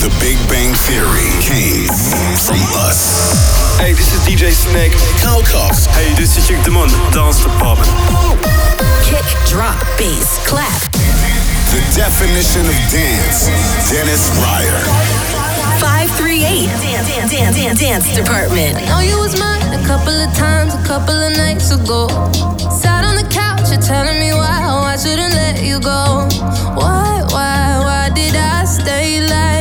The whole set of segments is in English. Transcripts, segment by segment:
The Big Bang Theory came from us. Hey, this is DJ Snake. Kyle Cox. Hey, this is Hugh Demon, Dance Department. Kick, drop, bass, clap. The definition of dance, Dennis Ruyer. 538 Dance, dance, dance, dance Department. I know you was mine a couple of times, a couple of nights ago. Sat on the couch, you're telling me why, why I shouldn't let you go. Why, why, why did I stay like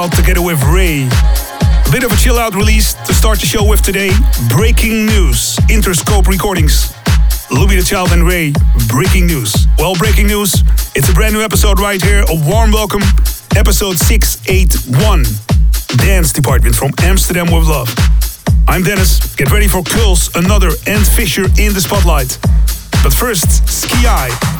Child together with Ray. A bit of a chill out release to start the show with today. Breaking news, Interscope Recordings. Luby the Child and Ray, breaking news. Well, breaking news, it's a brand new episode right here. A warm welcome, episode 681, Dance Department from Amsterdam with Love. I'm Dennis. Get ready for Kulls, another, and Fisher in the spotlight. But first, Ski Eye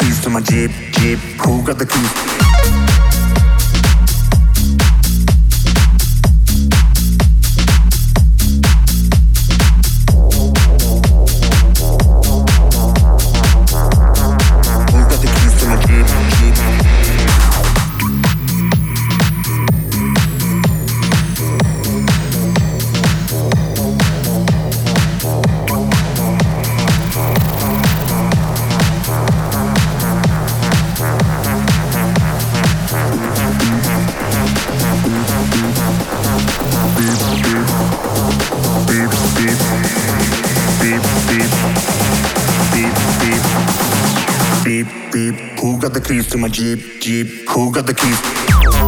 keys to my Jeep, Jeep? Who got the keys? beep. Who got the keys to my Jeep, Jeep? Who got the keys?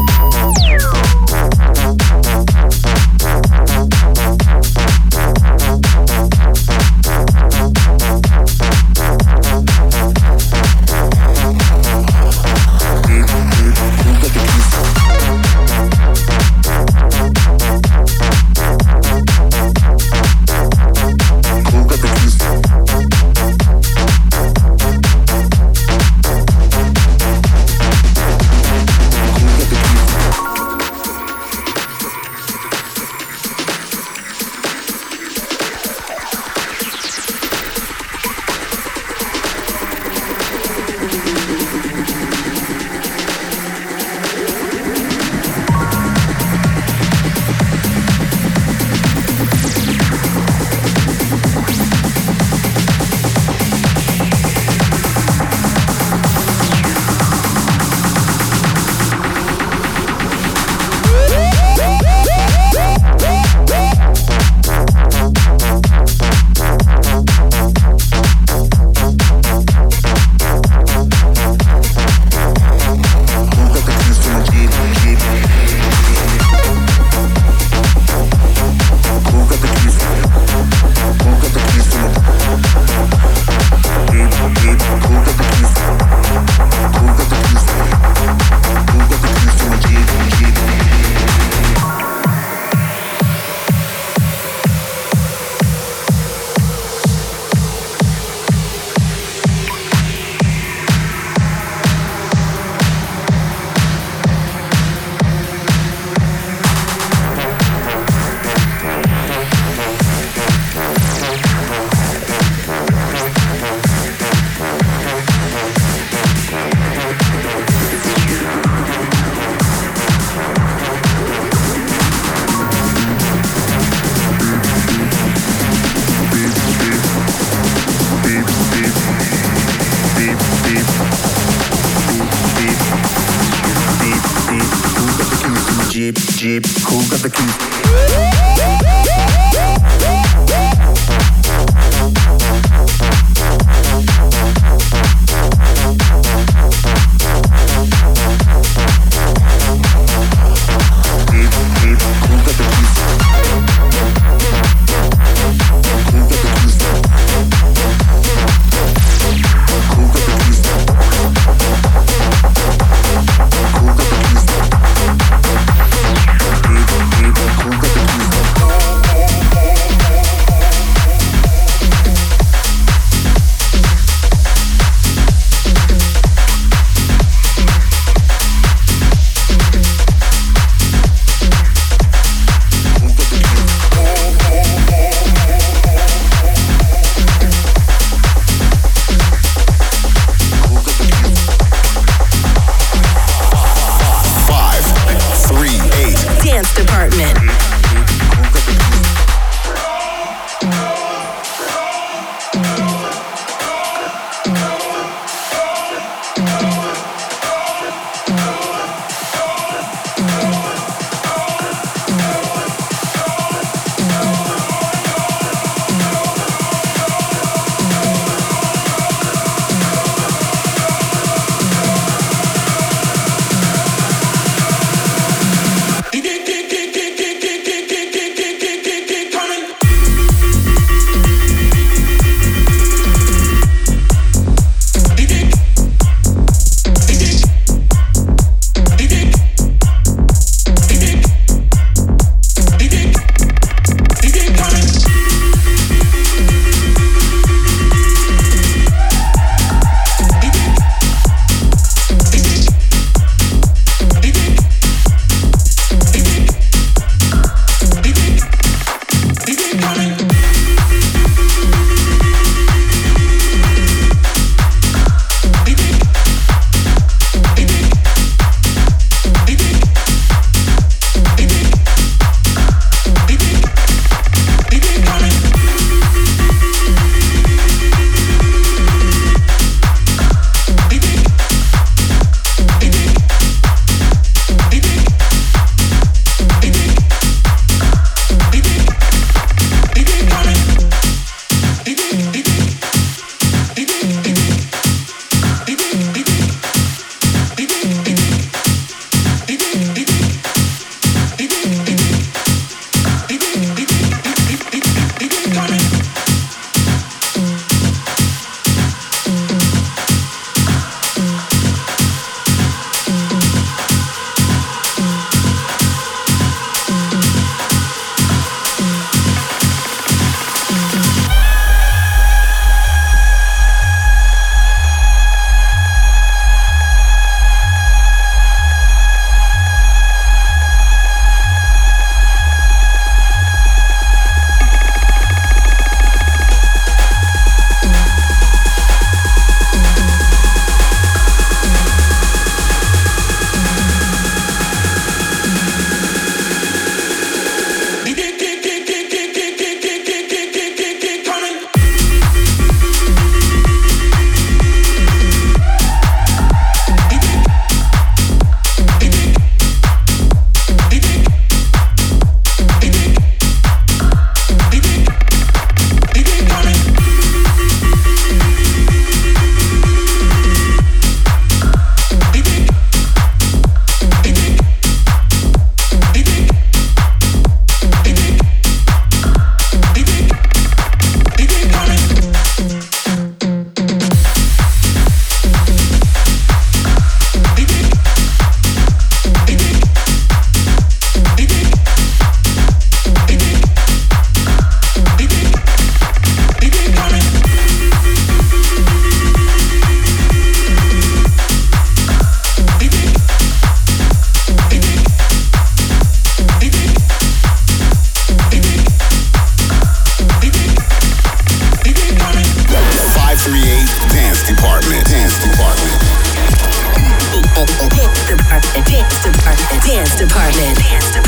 Department. Dance department.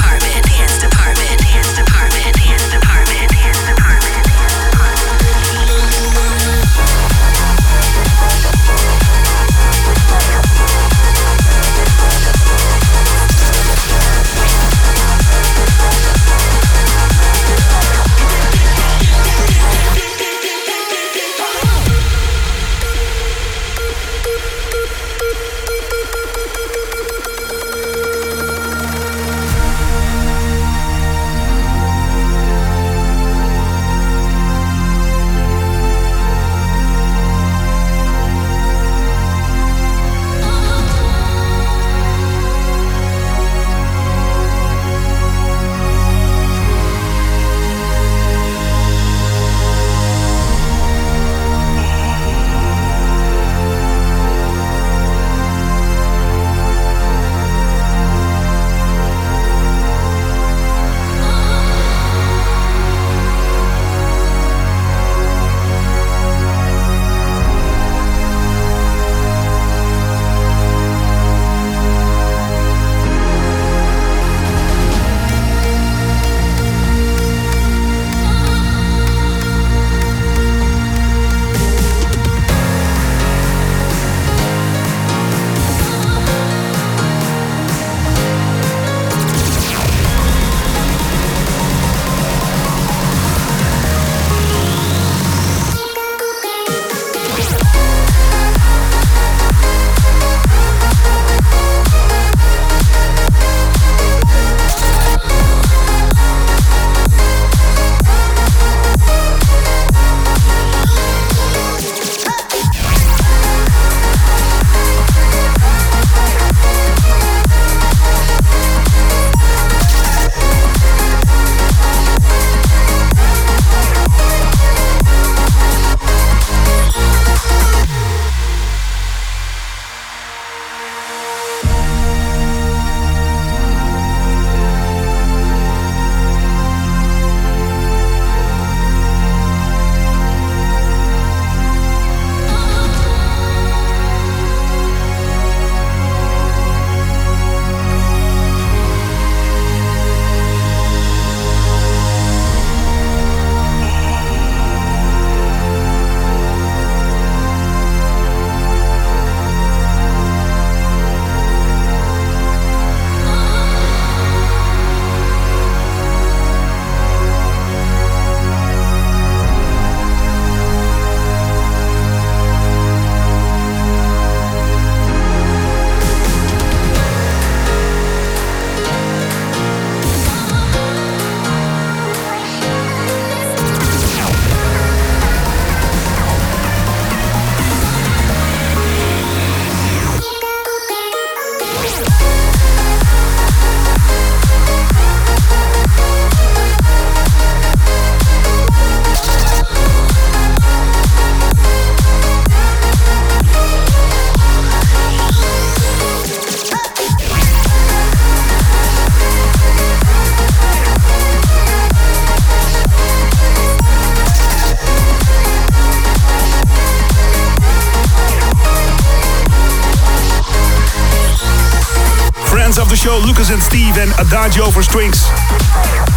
Show, Lucas and Steve and Adagio for Strings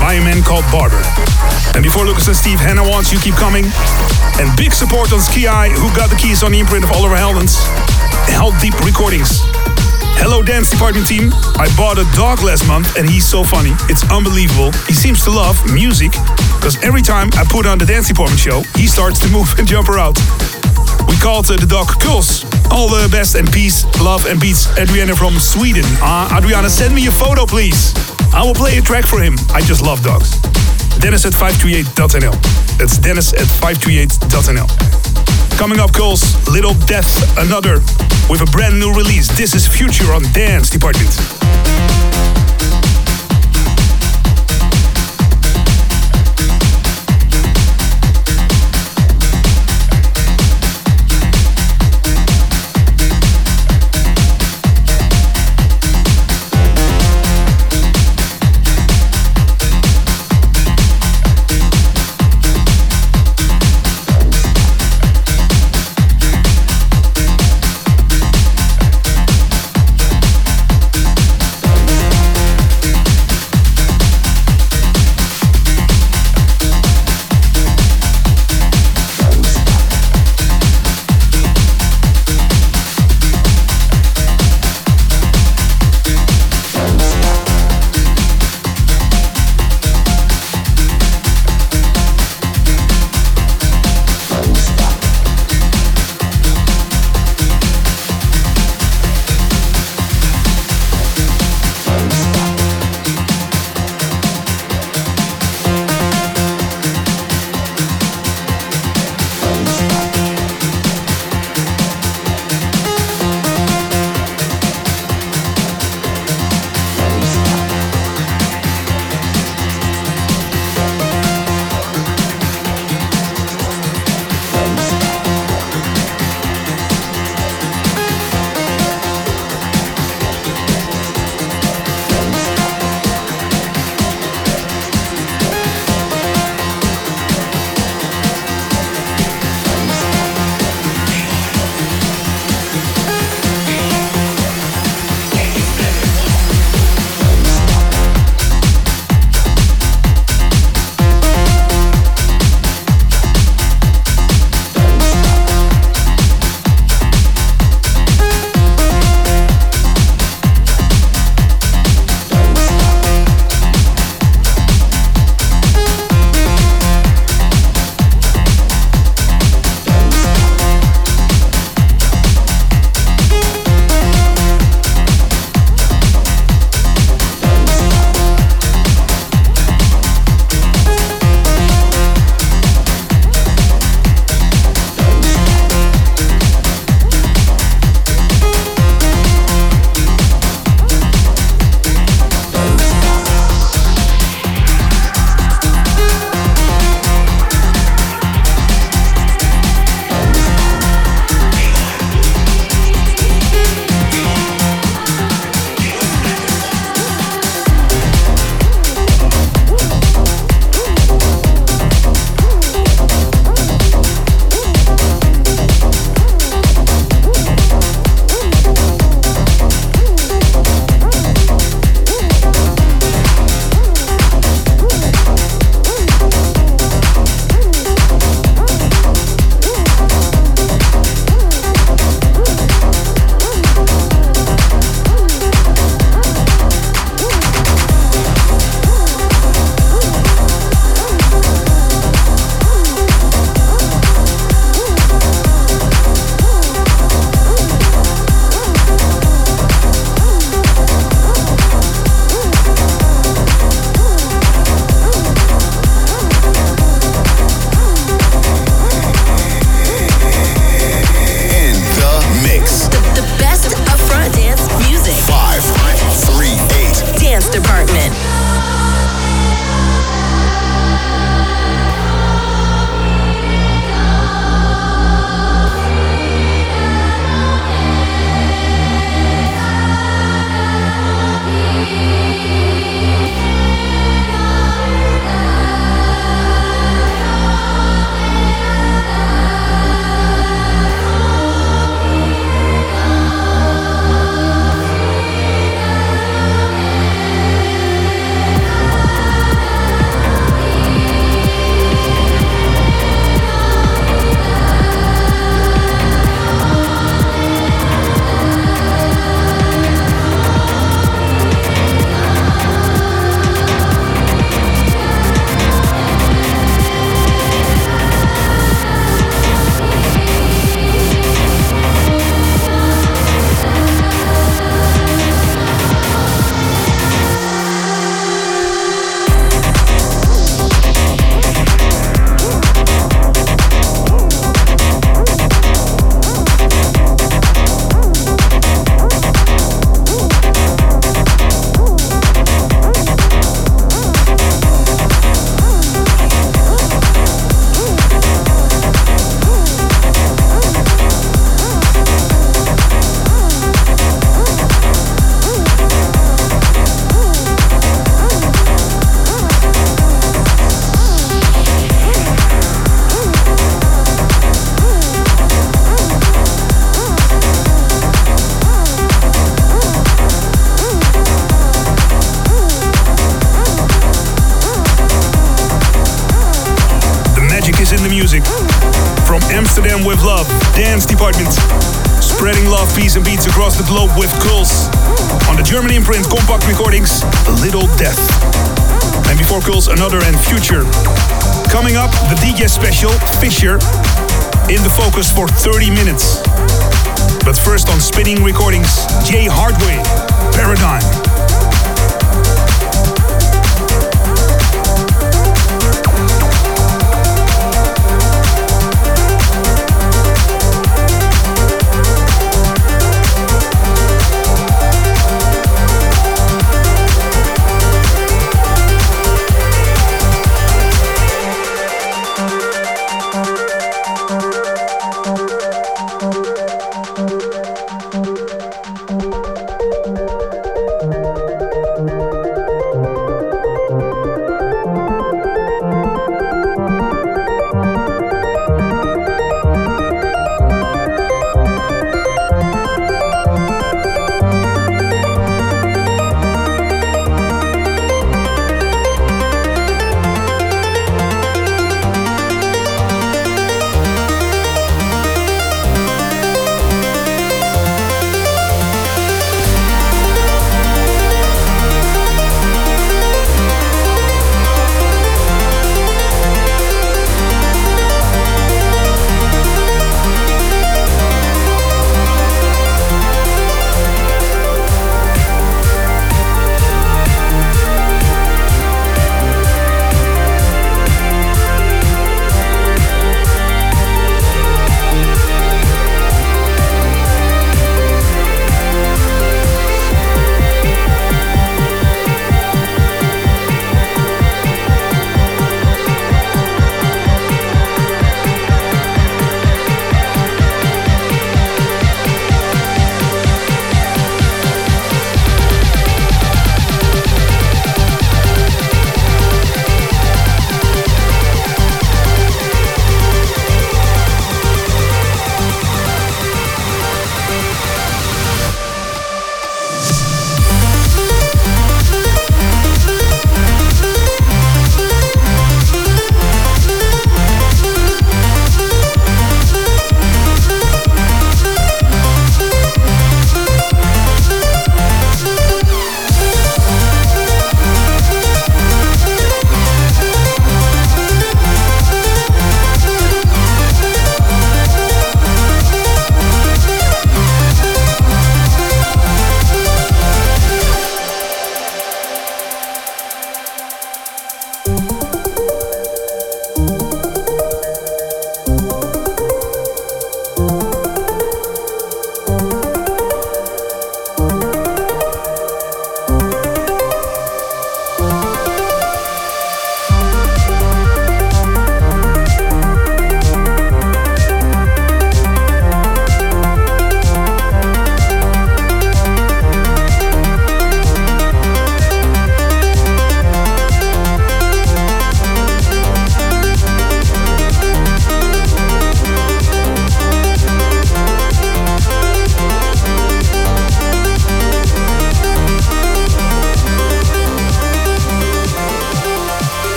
by a man called Barber. And before Lucas and Steve, Hannah wants you keep coming. And big support on Ski Eye, who got the keys on the imprint of Oliver Heldens. Heldeep Recordings. Hello Dance Department team. I bought a dog last month and he's so funny. It's unbelievable. He seems to love music because every time I put on the Dance Department show, he starts to move and jump around. We called the dog Kuls. All the best and peace, love and beats, Adriana from Sweden. Uh, Adriana, send me a photo, please. I will play a track for him. I just love dogs. Dennis at 538.nl. That's Dennis at 538.nl. Coming up, Kuls, Little Death, another, with a brand new release. This is Future on Dance Department.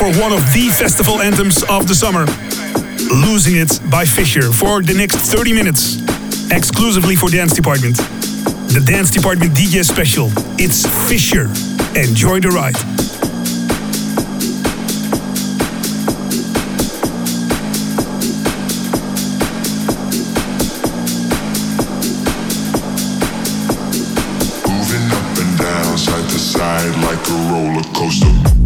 For one of the festival anthems of the summer. Losing It by Fisher for the next 30 minutes, exclusively for Dance Department. The Dance Department DJ special. It's Fisher. Enjoy the ride. Moving up and down, side to side like a roller coaster.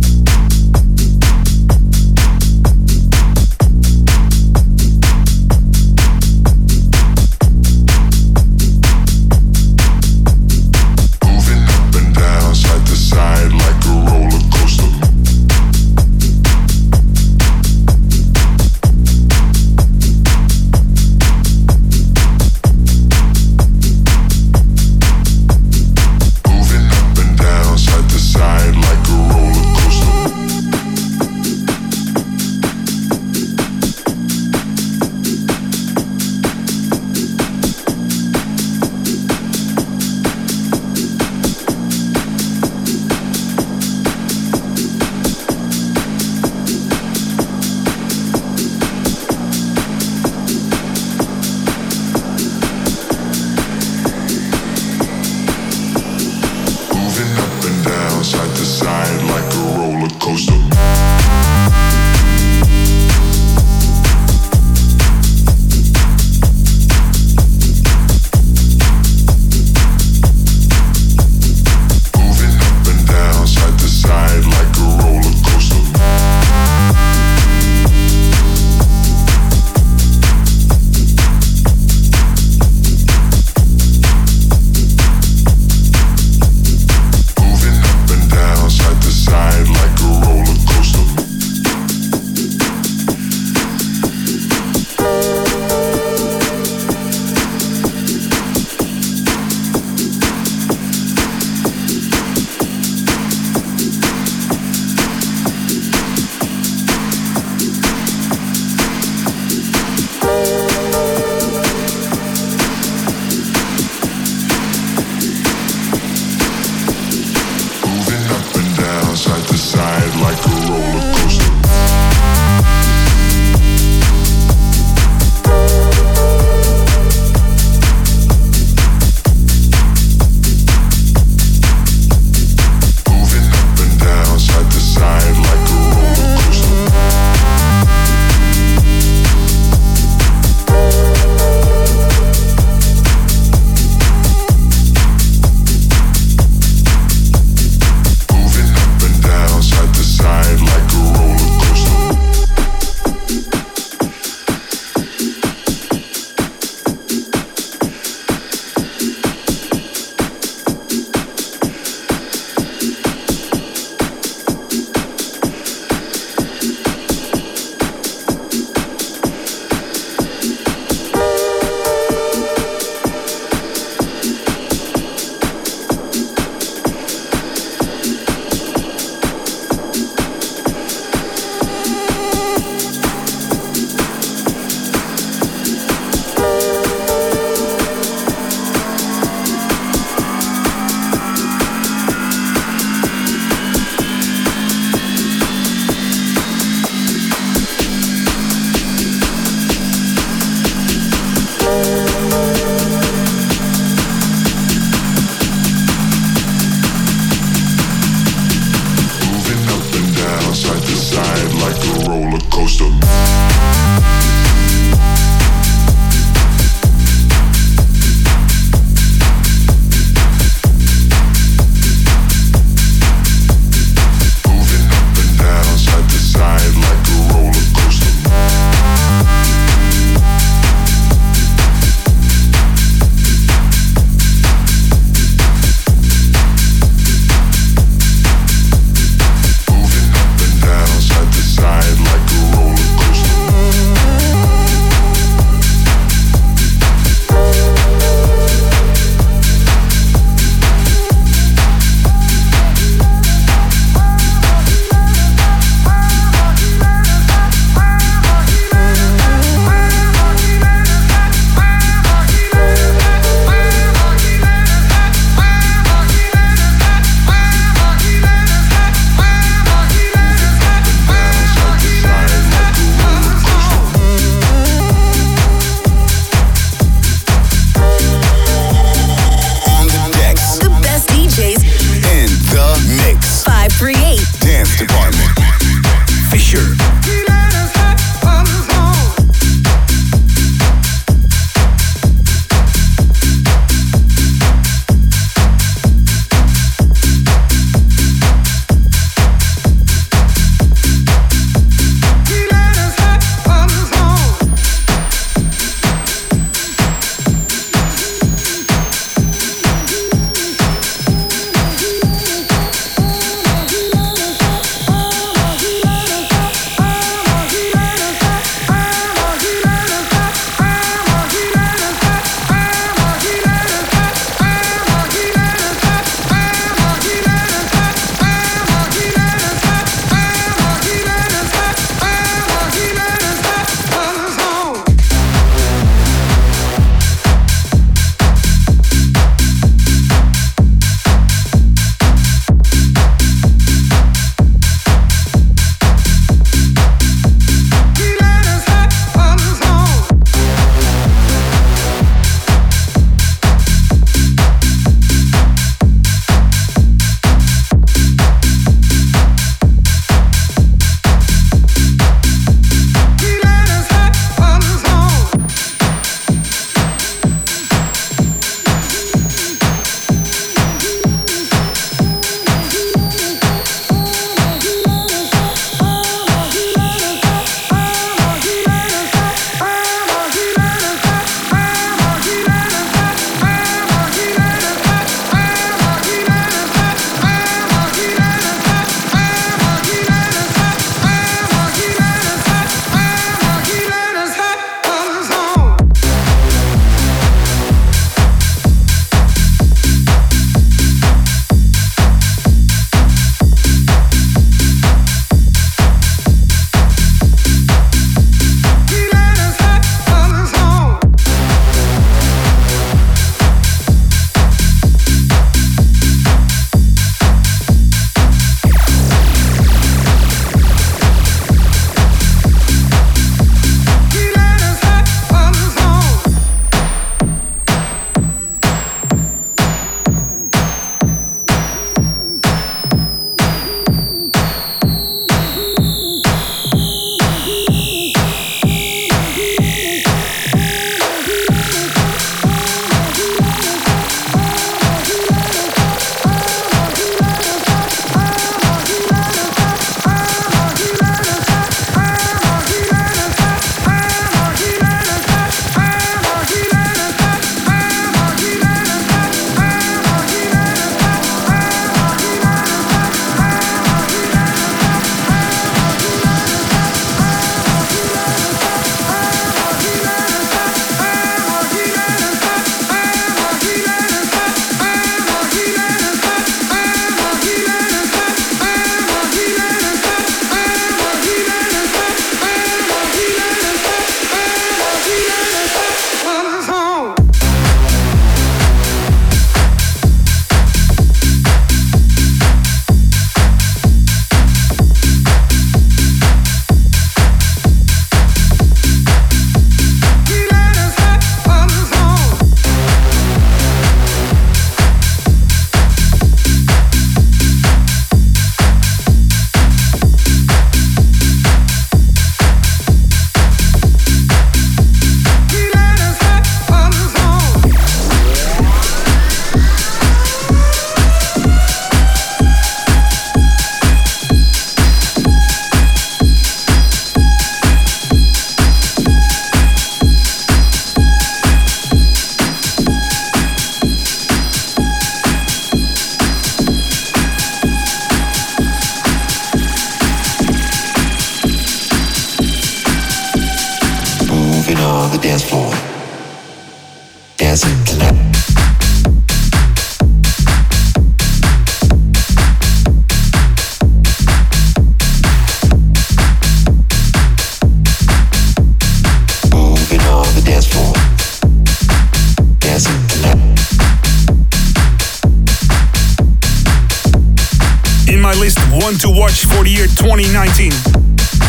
one to watch for the year 2019.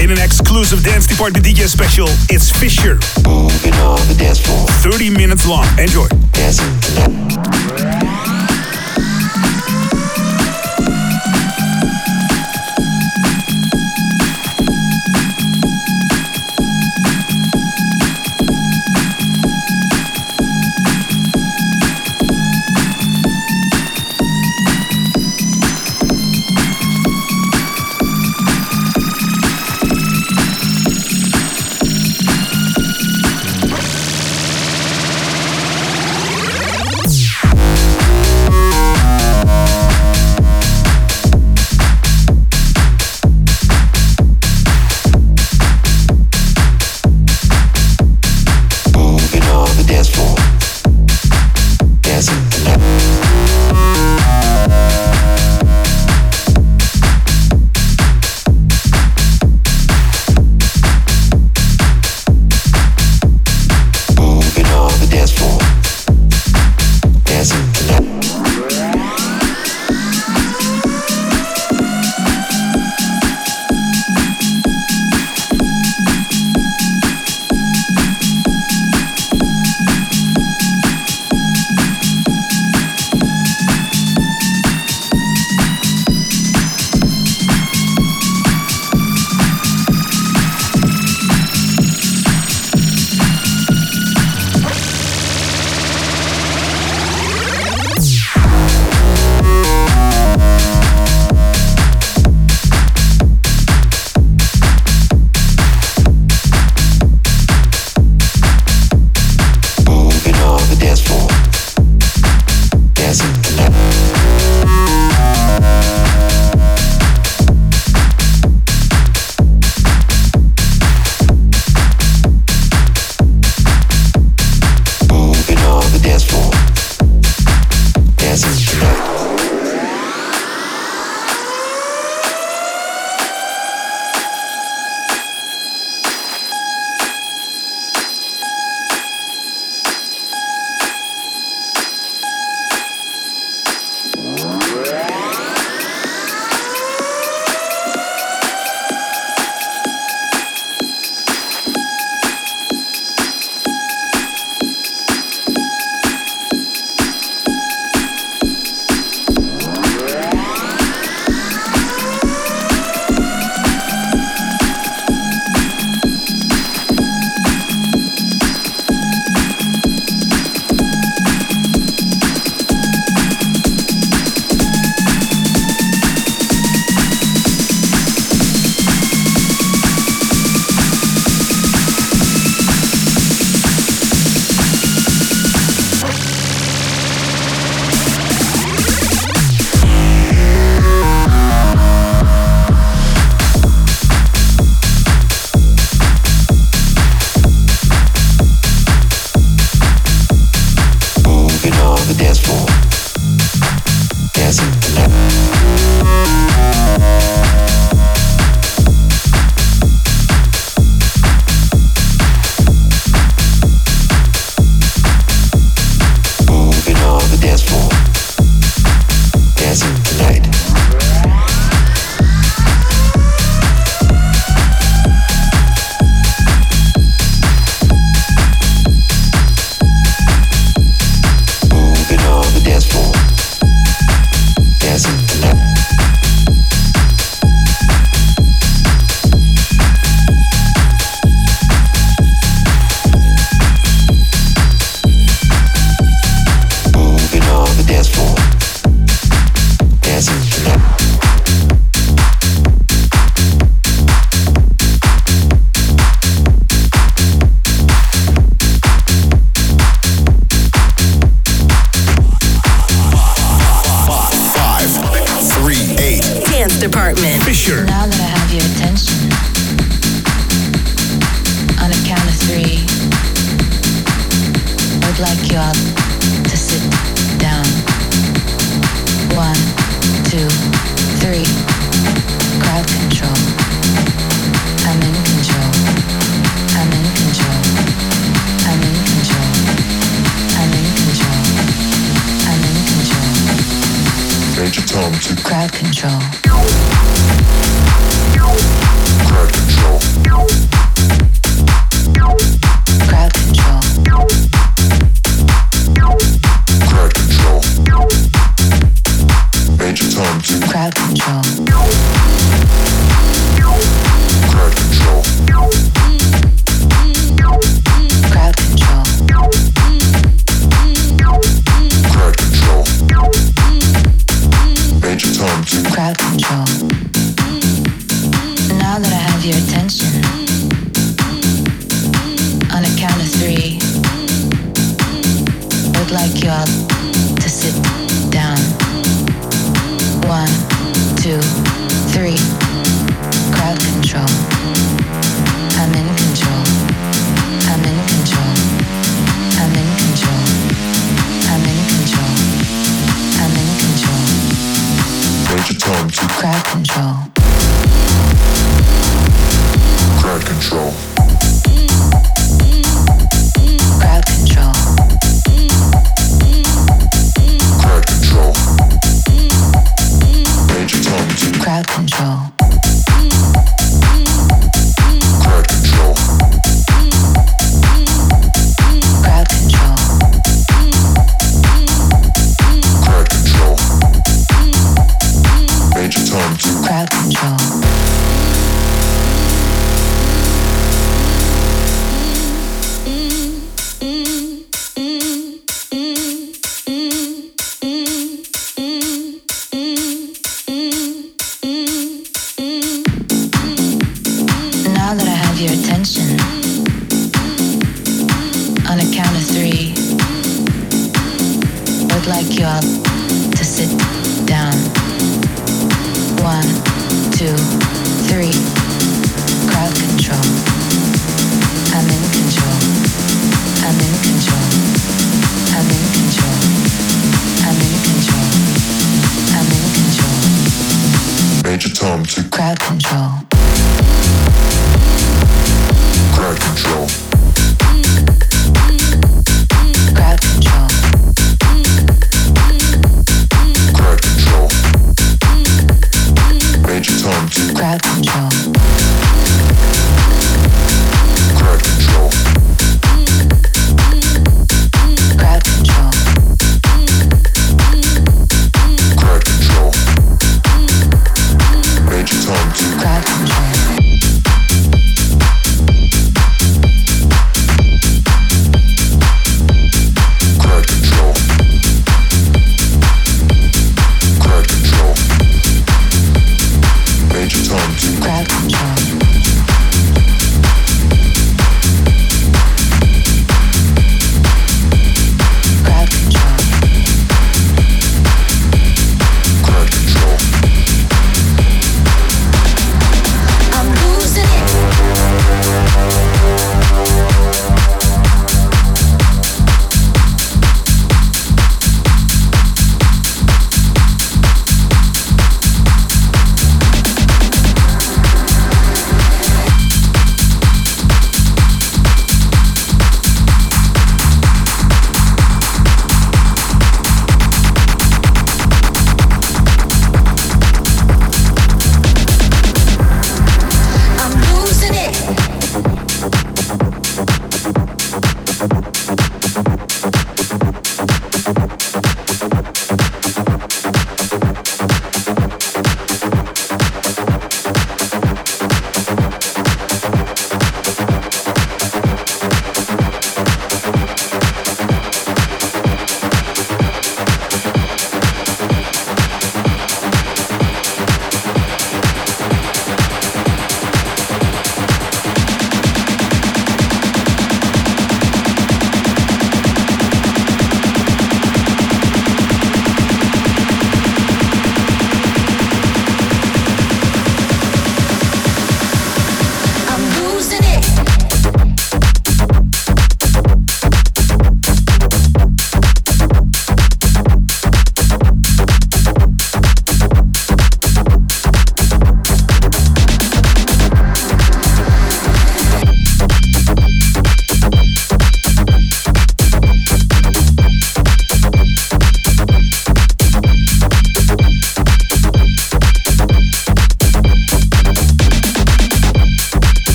In an exclusive Dance Department DJ special, it's Fisher. Moving on the dance floor. 30 minutes long. Enjoy. Dancing. three. Would like you all to sit down. One, two, three. Crowd control. I'm in control. I'm in control. I'm in control. I'm in control. I'm in control. Major Tom to crowd control. Crowd control.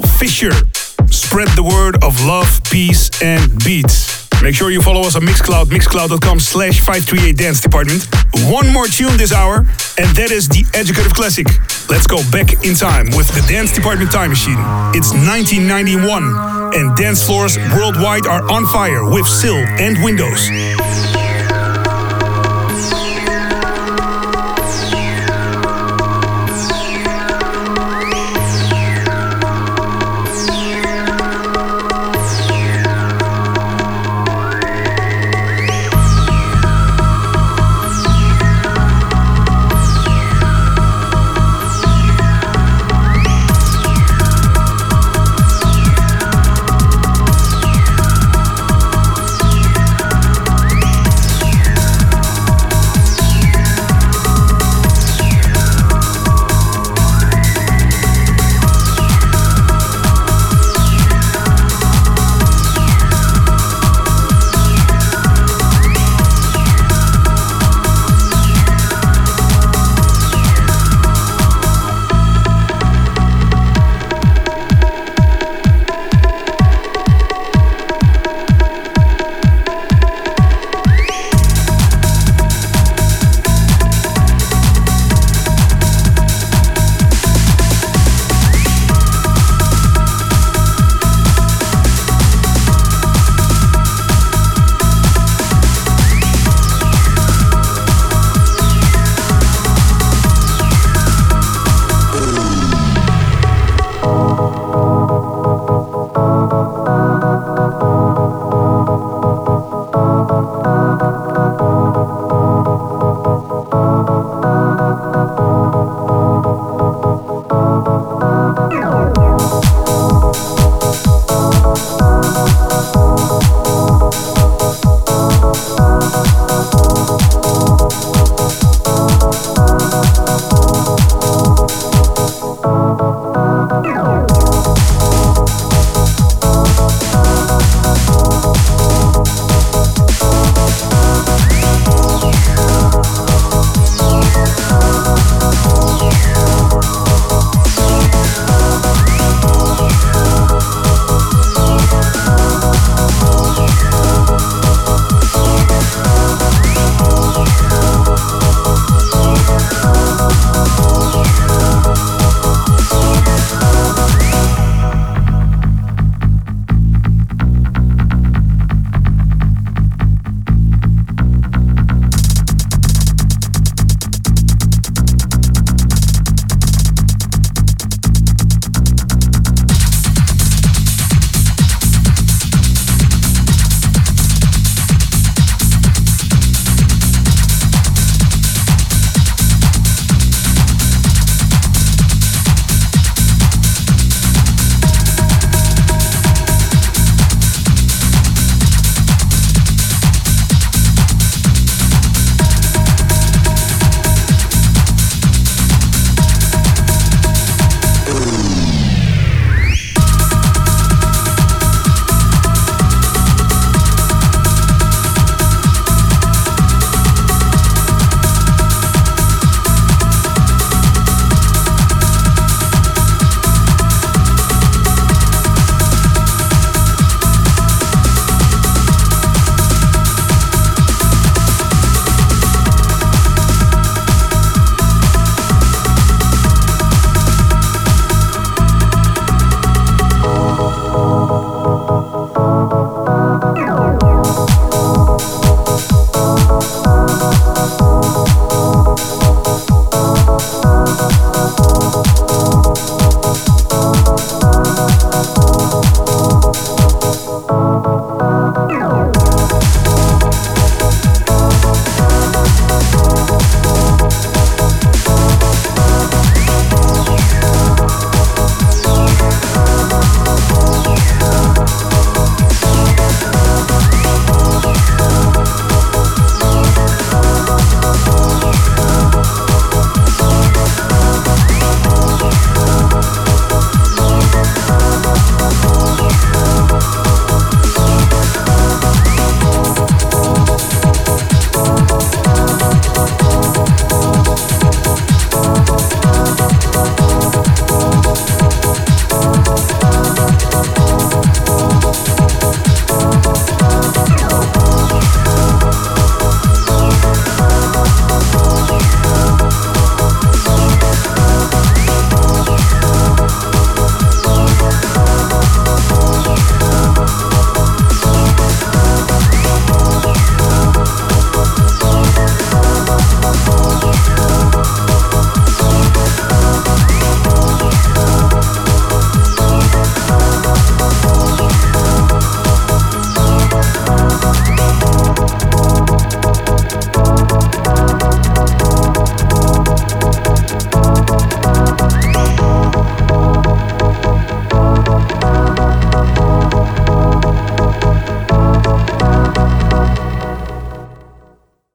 Fisher. Spread the word of love, peace, and beats. Make sure you follow us on Mixcloud, mixcloud.com slash 538 Dance Department. One more tune this hour, and that is the Educative Classic. Let's go back in time with the Dance Department Time Machine. It's 1991, and dance floors worldwide are on fire with Sill and Windows.